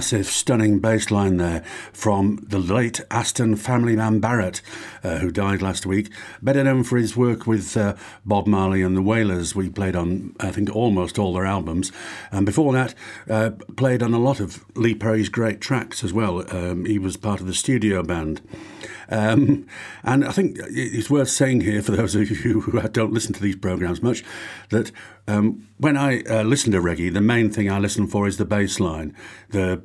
massive, stunning bass line there from the late Aston family man Barrett, uh, who died last week. Better known for his work with uh, Bob Marley and the Wailers. We played on, I think, almost all their albums. And before that, uh, played on a lot of Lee Perry's great tracks as well. Um, he was part of the studio band. Um, and I think it's worth saying here, for those of you who don't listen to these programs much, that um, when I uh, listen to reggae, the main thing I listen for is the bass line. The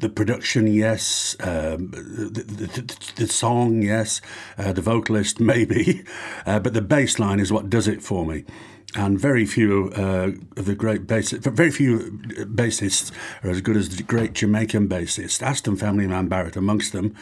the production, yes. Um, the, the, the, song, yes. Uh, the vocalist, maybe. Uh, but the bass line is what does it for me and very few uh, of the great bassists, very few bassists are as good as the great Jamaican bassist, Aston Family Man Barrett amongst them.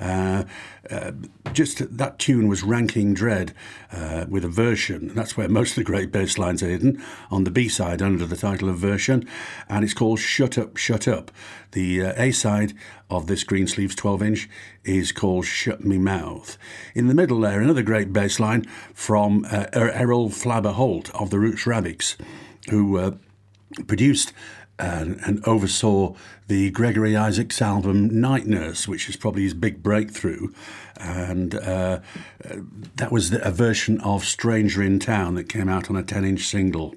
Uh, uh, just that tune was Ranking Dread uh, with a version. That's where most of the great bass lines are hidden on the B side under the title of version, and it's called Shut Up, Shut Up. The uh, A side of this Greensleeves 12 inch is called Shut Me Mouth. In the middle there, another great bass line from uh, er-, Errol Flabba Holt of the Roots Radics, who uh, produced and, and, oversaw the Gregory Isaacs album Night Nurse, which is probably his big breakthrough. And uh, that was a version of Stranger in Town that came out on a 10 inch single.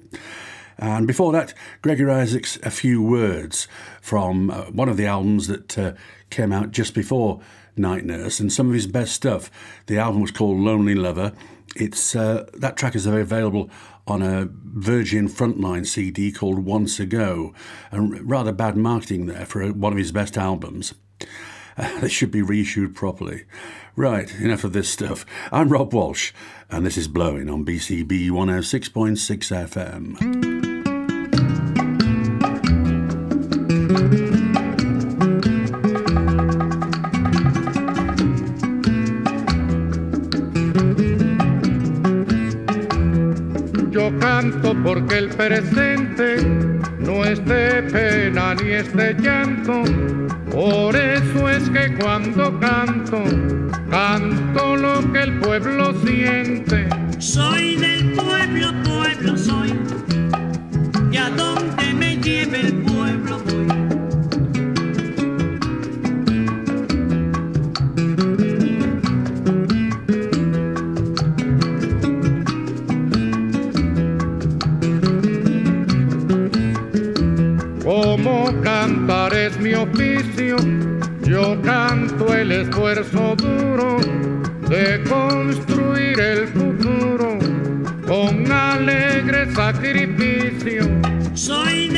And before that, Gregory Isaacs' A Few Words from uh, one of the albums that uh, came out just before Night Nurse and some of his best stuff. The album was called Lonely Lover. It's uh, that track is available on a Virgin Frontline CD called Once Ago, and rather bad marketing there for one of his best albums. They should be reissued properly. Right, enough of this stuff. I'm Rob Walsh, and this is Blowin on BCB 106.6 FM. Presente no es de pena ni es de llanto. Por eso es que cuando canto, canto lo que el pueblo siente. Soy del pueblo, pueblo soy, y a donde es mi oficio, yo canto el esfuerzo duro de construir el futuro con alegre sacrificio. Soy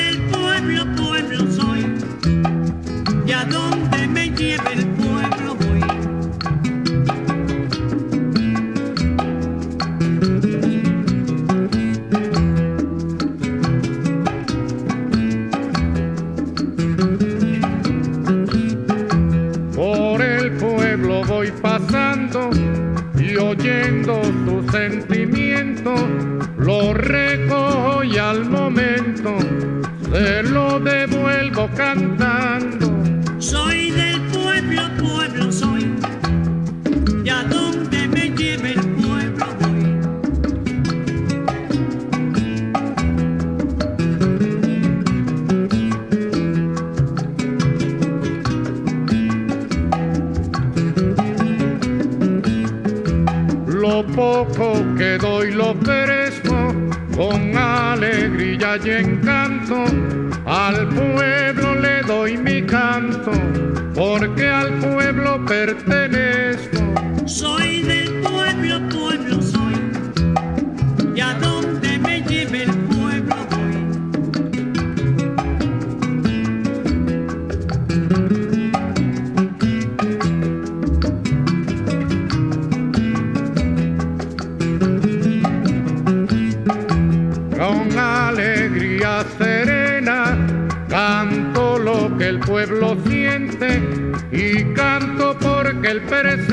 Al pueblo le doy mi canto, porque al pueblo pertenezco. Porque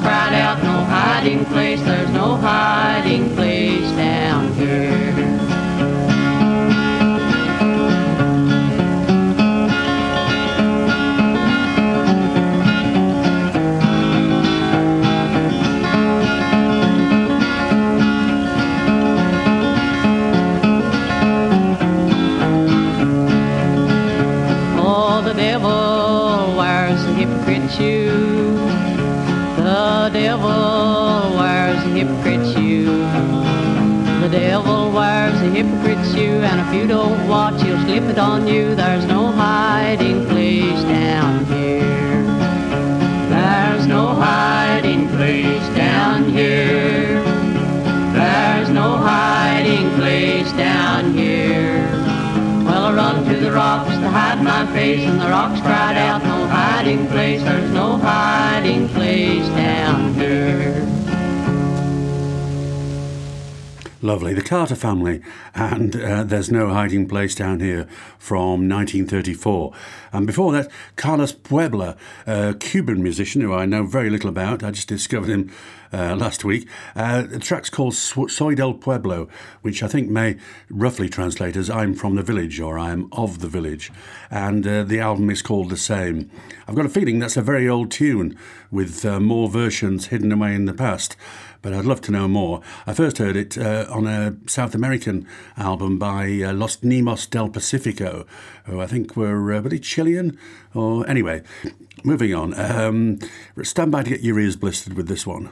cried out, No hiding place, there's no hiding place down on you. There's no hiding place down here. There's no hiding place down here. There's no hiding place down here. Well, I run to the rocks to hide my face, and the rocks cried out, No hiding place, there's no hiding place down Lovely. The Carter family, and uh, There's No Hiding Place Down Here from 1934. And before that, Carlos Puebla, a Cuban musician who I know very little about. I just discovered him uh, last week. Uh, the track's called Soy del Pueblo, which I think may roughly translate as I'm from the village or I'm of the village. And uh, the album is called the same. I've got a feeling that's a very old tune with uh, more versions hidden away in the past but I'd love to know more. I first heard it uh, on a South American album by uh, Los Nimos del Pacifico, who I think were uh, really Chilean. Or anyway, moving on. Um, stand by to get your ears blistered with this one.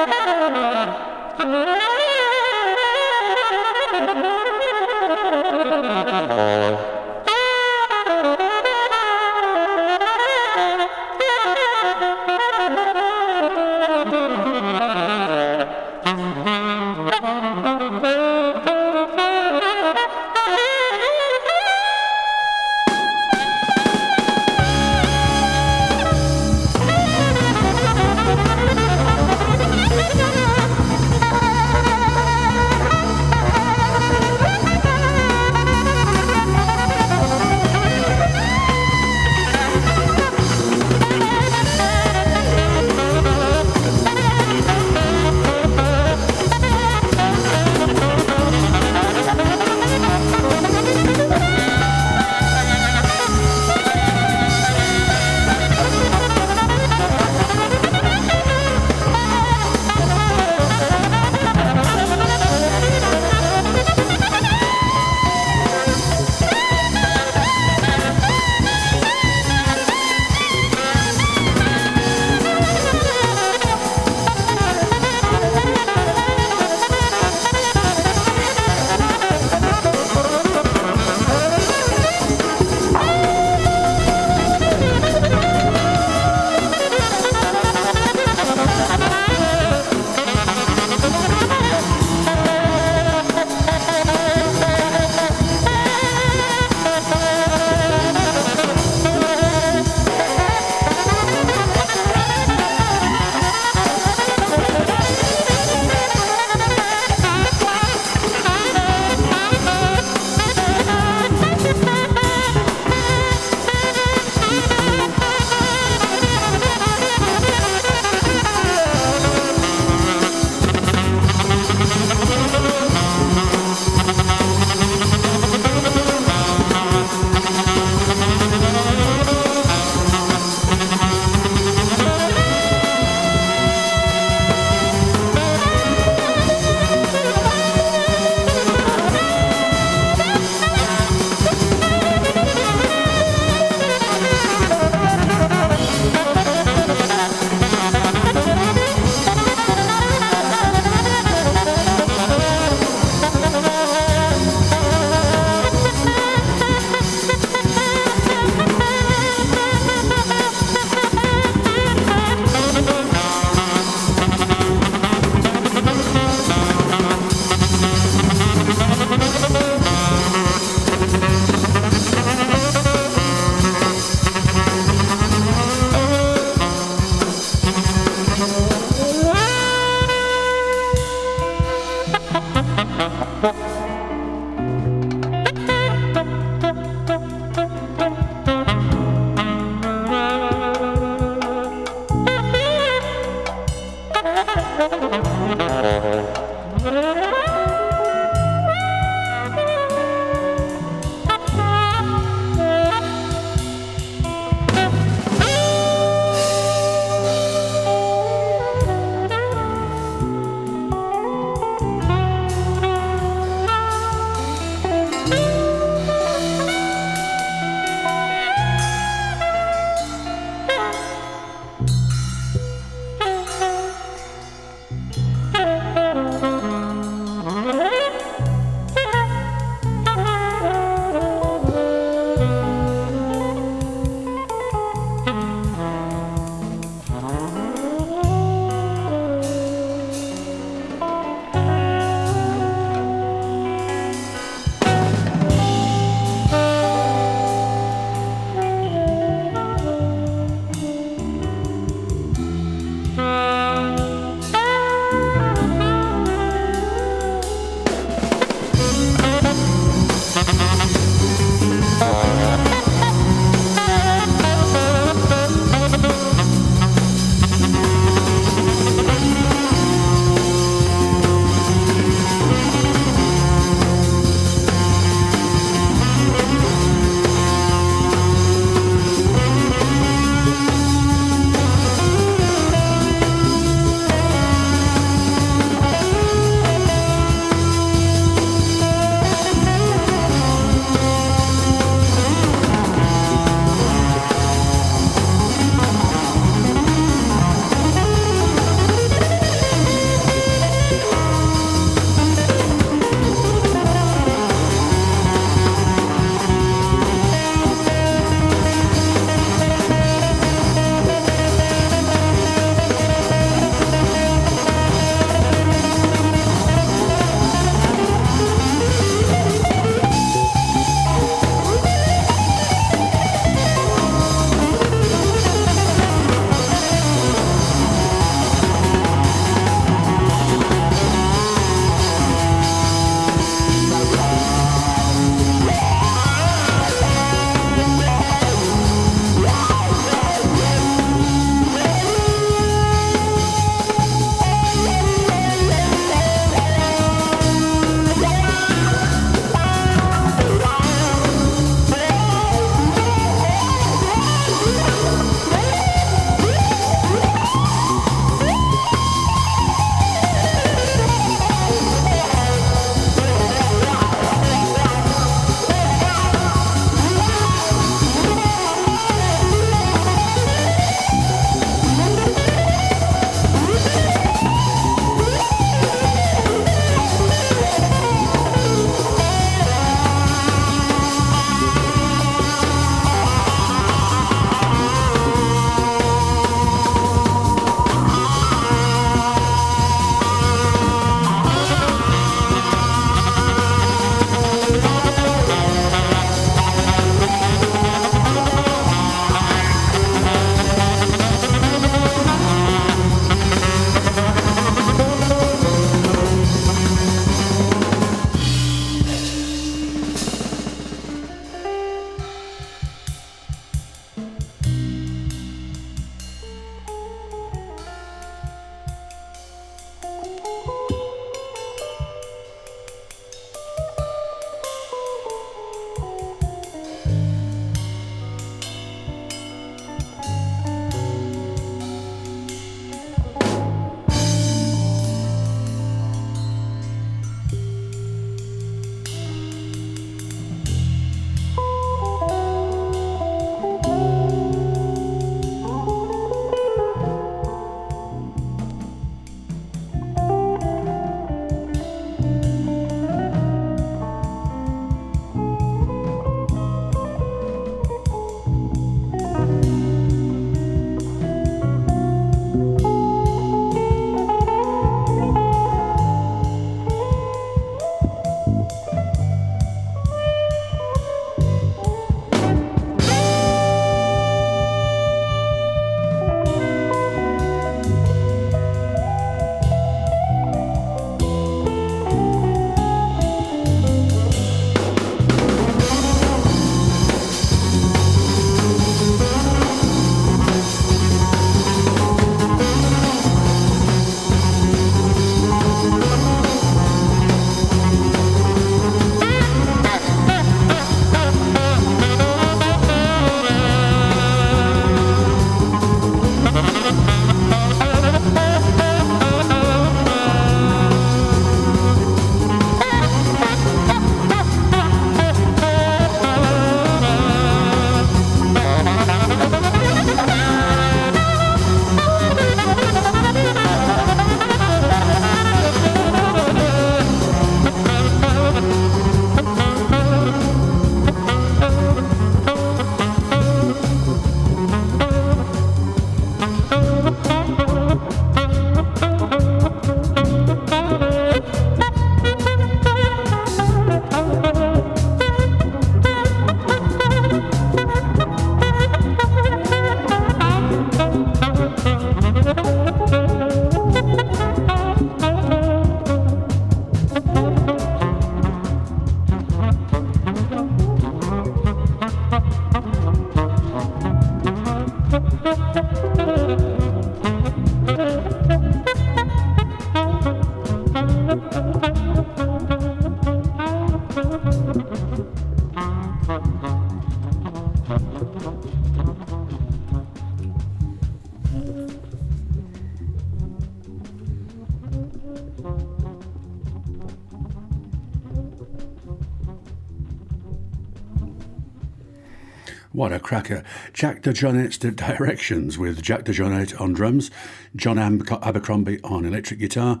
Cracker. Jack DeJohnette's directions with Jack DeJohnette on drums, John Abercrombie on electric guitar,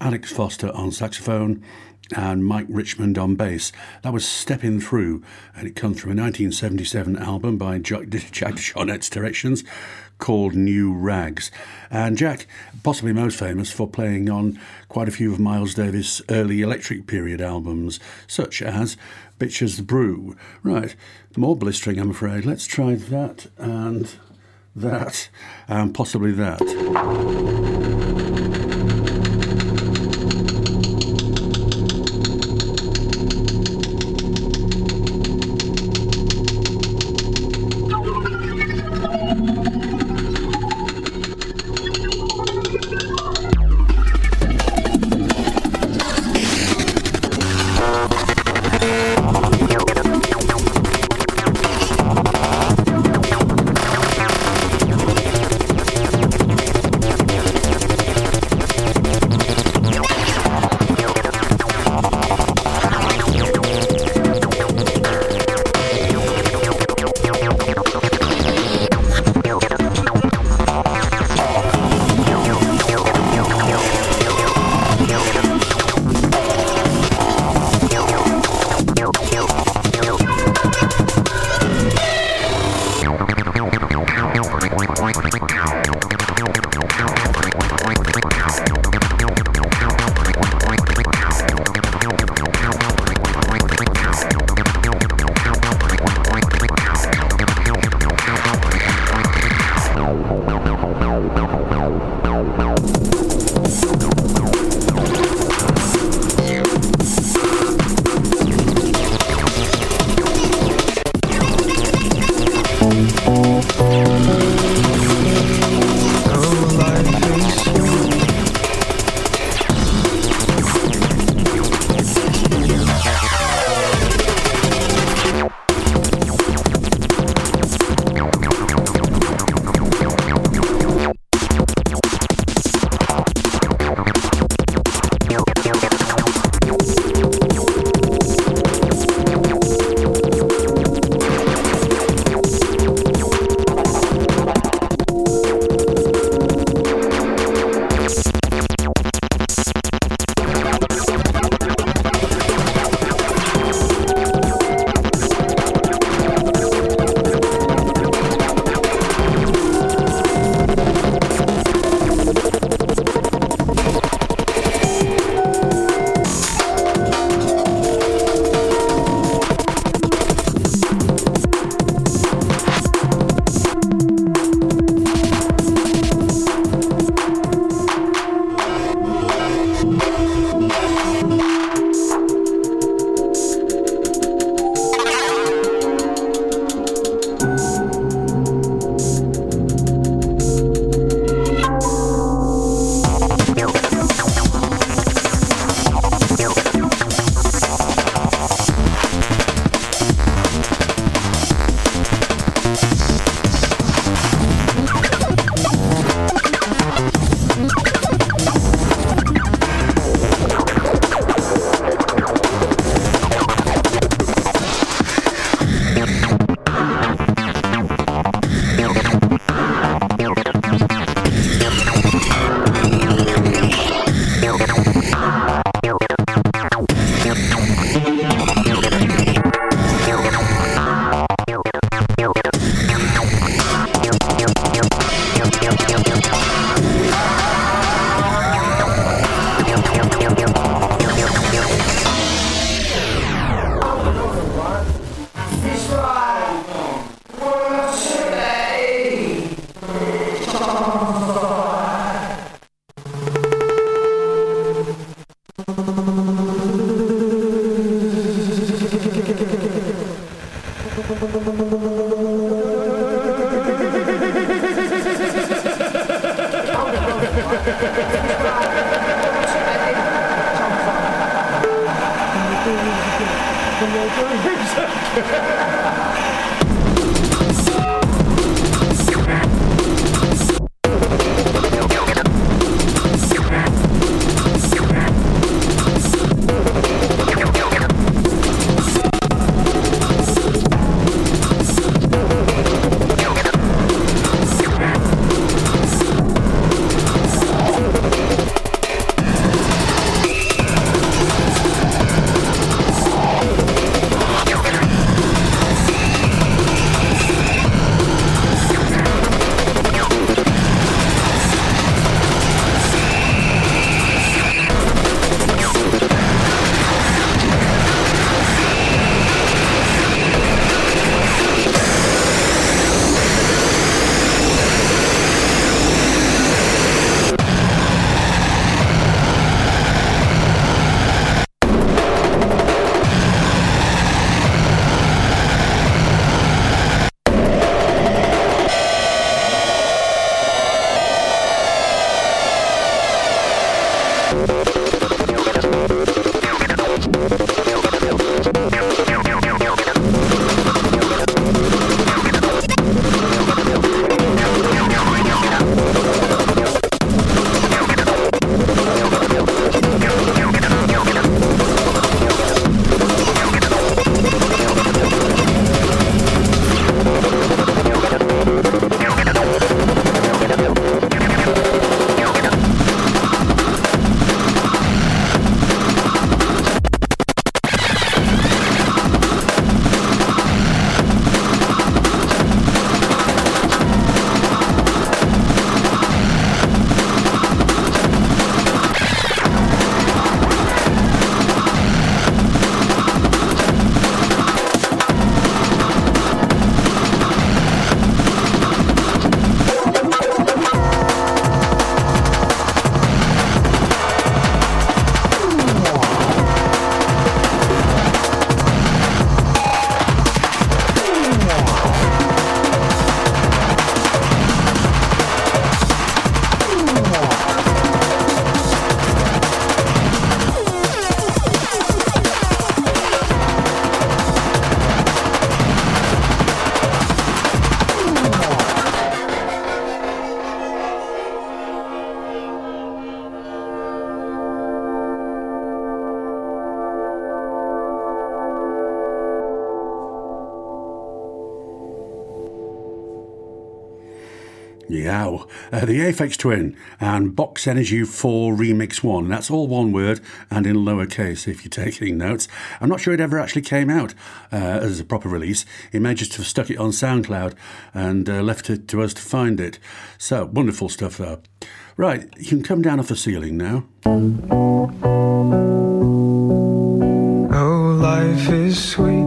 Alex Foster on saxophone, and Mike Richmond on bass. That was Stepping Through, and it comes from a 1977 album by Jack, DeJohnette's directions called New Rags. And Jack, possibly most famous for playing on quite a few of Miles Davis' early electric period albums, such as Bitches Brew. Right, more blistering, I'm afraid. Let's try that and that and possibly that. Thank you. The Aphex Twin and Box Energy 4 Remix 1. That's all one word and in lowercase if you're taking notes. I'm not sure it ever actually came out uh, as a proper release. It may just have stuck it on SoundCloud and uh, left it to us to find it. So, wonderful stuff though. Right, you can come down off the ceiling now. Oh, life is sweet.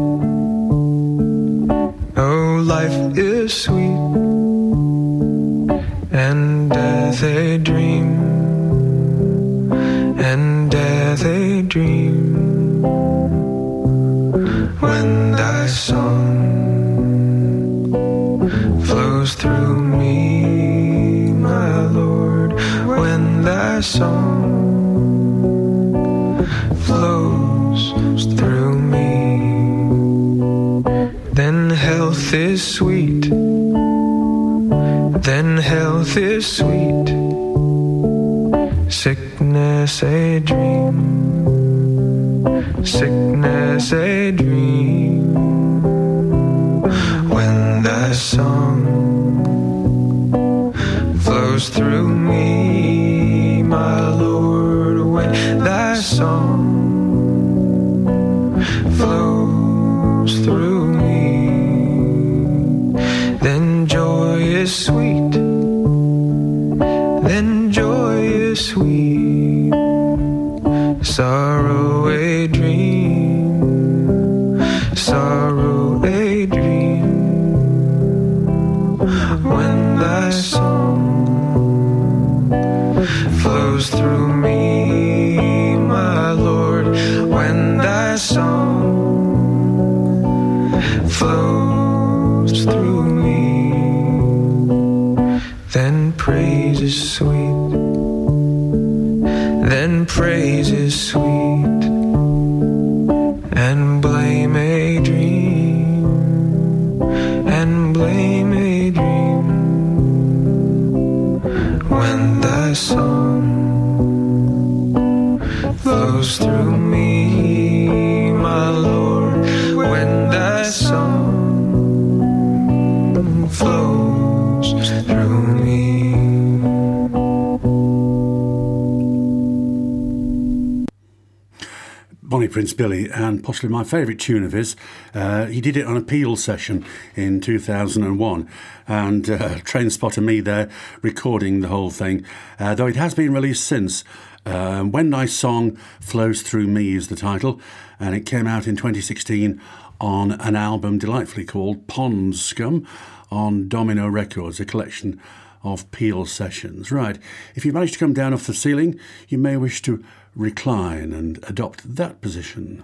Oh, life is sweet death a dream, and death a dream. When thy song flows through me, my Lord, when thy song flows through me, then health is sweet. Then health is sweet, a dream, sickness a dream. Billy, and possibly my favourite tune of his. Uh, he did it on a Peel session in 2001, and uh, Train Spotter Me there recording the whole thing, uh, though it has been released since. Uh, when Thy Song Flows Through Me is the title, and it came out in 2016 on an album delightfully called Pond Scum on Domino Records, a collection of Peel sessions. Right, if you manage to come down off the ceiling, you may wish to recline and adopt that position.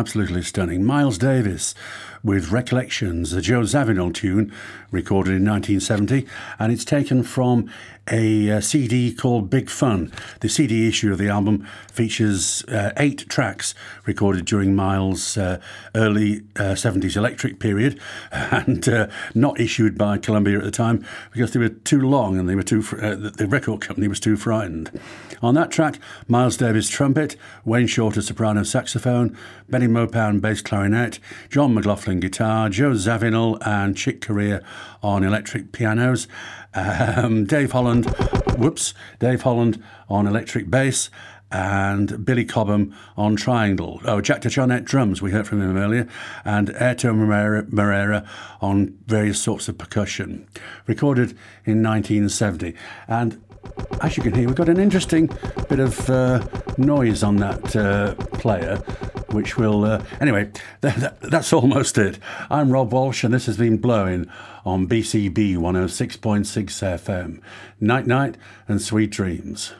Absolutely stunning. Miles Davis with Recollections, a Joe Zawinul tune recorded in 1970, and it's taken from a uh, CD called Big Fun. The CD issue of the album features uh, eight tracks recorded during Miles' uh, early 70s uh, electric period and uh, not issued by Columbia at the time because they were too long and they were too fr- the record company was too frightened. On that track, Miles Davis trumpet, Wayne Shorter soprano saxophone, Bennie Maupin bass clarinet, John McLaughlin guitar, Joe Zawinul and Chick Corea on electric pianos, um, Dave Holland, whoops, Dave Holland on electric bass, and Billy Cobham on triangle. Oh, Jack DeJohnette drums, we heard from him earlier, and Airto Moreira on various sorts of percussion. Recorded in 1970. And as you can hear, we've got an interesting bit of uh, noise on that uh, player, which will. Uh, anyway, th- th- that's almost it. I'm Rob Walsh, and this has been Blowin on BCB 106.6 FM. Night, night, and sweet dreams.